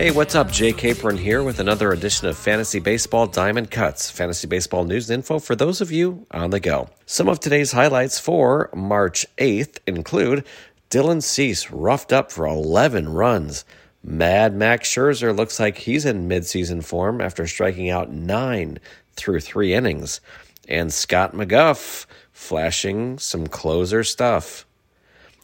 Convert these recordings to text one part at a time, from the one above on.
Hey, what's up? Jay Capron here with another edition of Fantasy Baseball Diamond Cuts, fantasy baseball news and info for those of you on the go. Some of today's highlights for March 8th include Dylan Cease roughed up for 11 runs. Mad Max Scherzer looks like he's in midseason form after striking out nine through three innings. And Scott McGough flashing some closer stuff.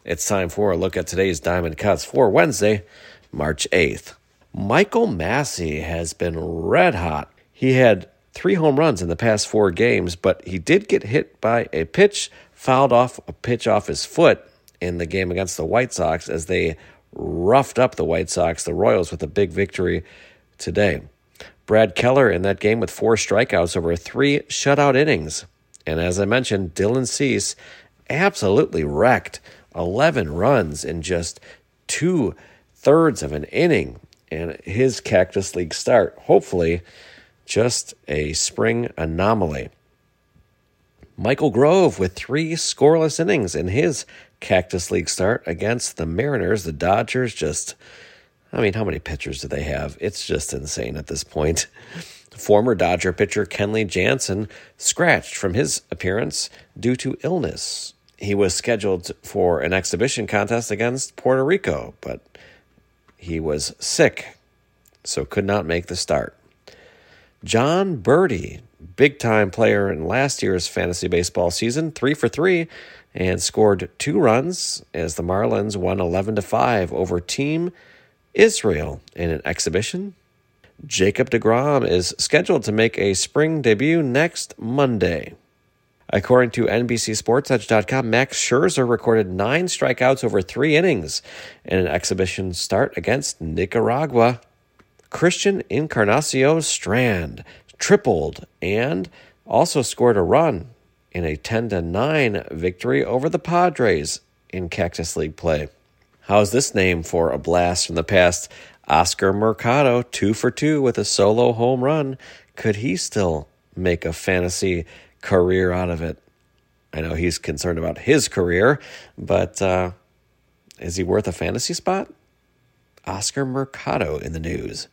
It's time for a look at today's Diamond Cuts for Wednesday, March 8th. Michael Massey has been red hot. He had three home runs in the past four games, but he did get hit by a pitch, fouled off a pitch off his foot in the game against the White Sox as they roughed up the White Sox, the Royals, with a big victory today. Brad Keller in that game with four strikeouts over three shutout innings. And as I mentioned, Dylan Cease absolutely wrecked 11 runs in just two thirds of an inning and his Cactus League start. Hopefully, just a spring anomaly. Michael Grove with three scoreless innings in his Cactus League start against the Mariners. The Dodgers just, I mean, how many pitchers do they have? It's just insane at this point. Former Dodger pitcher Kenley Jansen scratched from his appearance due to illness. He was scheduled for an exhibition contest against Puerto Rico, but he was sick, so could not make the start. Jon Berti, big time player in last year's fantasy baseball season, three for three, and scored two runs as the Marlins won 11 to 5 over Team Israel in an exhibition. Jacob DeGrom is scheduled to make a spring debut next Monday. According to NBCSportsEdge.com, Max Scherzer recorded nine strikeouts over three innings in an exhibition start against Nicaragua. Christian Encarnacion Strand tripled and also scored a run in a 10 9 victory over the Padres in Cactus League play. How's this name for a blast from the past? Oscar Mercado, two for two with a solo home run. Could he still make a fantasy career out of it. I know he's concerned about his career, but uh, is he worth a fantasy spot? Oscar Mercado in the news.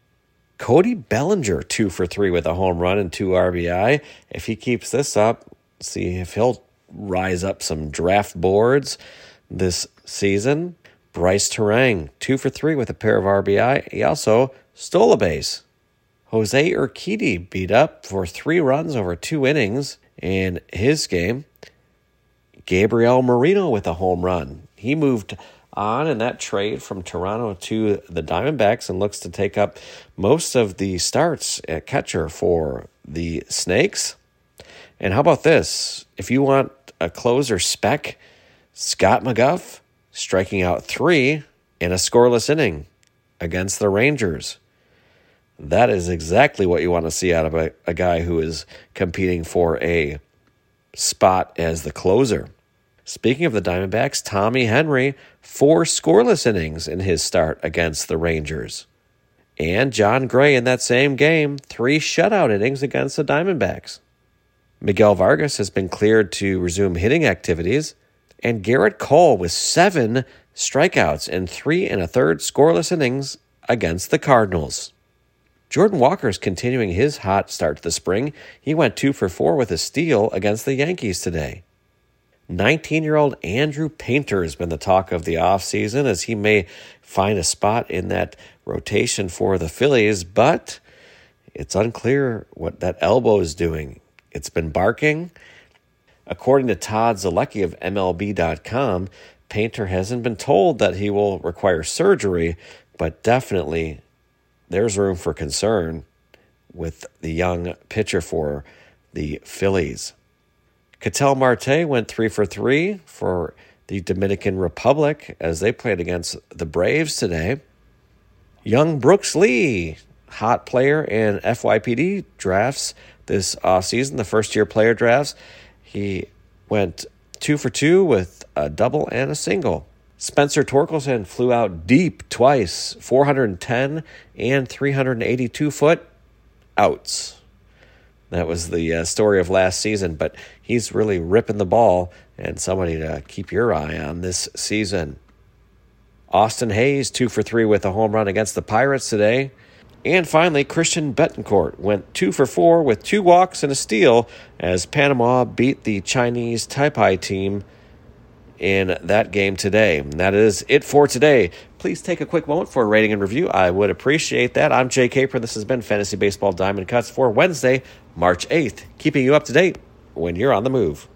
Cody Bellinger, two for three with a home run and two RBI. If he keeps this up, see if he'll rise up some draft boards this season. Brice Turang, two for three with a pair of RBI. He also stole a base. Jose Urquidy beat up for three runs over two innings in his game. Gabriel Moreno with a home run. He moved on in that trade from Toronto to the Diamondbacks and looks to take up most of the starts at catcher for the Snakes. And how about this? If you want a closer spec, Scott McGough striking out three in a scoreless inning against the Rangers. That is exactly what you want to see out of a, a guy who is competing for a spot as the closer. Speaking of the Diamondbacks, Tommy Henry, four scoreless innings in his start against the Rangers. And Jon Gray in that same game, three shutout innings against the Diamondbacks. Miguel Vargas has been cleared to resume hitting activities, and Gerrit Cole with seven strikeouts and three and a third scoreless innings against the Cardinals. Jordan Walker is continuing his hot start to the spring. He went two for four with a steal against the Yankees today. 19 year old Andrew Painter has been the talk of the offseason as he may find a spot in that rotation for the Phillies, but it's unclear what that elbow is doing. It's been barking. According to Todd Zolecki of MLB.com, Painter hasn't been told that he will require surgery, but definitely there's room for concern with the young pitcher for the Phillies. Ketel Marte went three for three for the Dominican Republic as they played against the Braves today. Young Brooks Lee, hot player in FYPD drafts this offseason, the first year player drafts, He went two for two with a double and a single. Spencer Torkelson flew out deep twice, 410 and 382 foot outs. That was the uh, story of last season, but he's really ripping the ball and somebody to keep your eye on this season. Austin Hays, two for three with a home run against the Pirates today. And finally, Christian Bethancourt went two for four with two walks and a steal as Panama beat the Chinese Taipei team in that game today. And that is it for today. Please take a quick moment for a rating and review. I would appreciate that. I'm Jay Caper. This has been Fantasy Baseball Diamond Cuts for Wednesday, March 8th, keeping you up to date when you're on the move.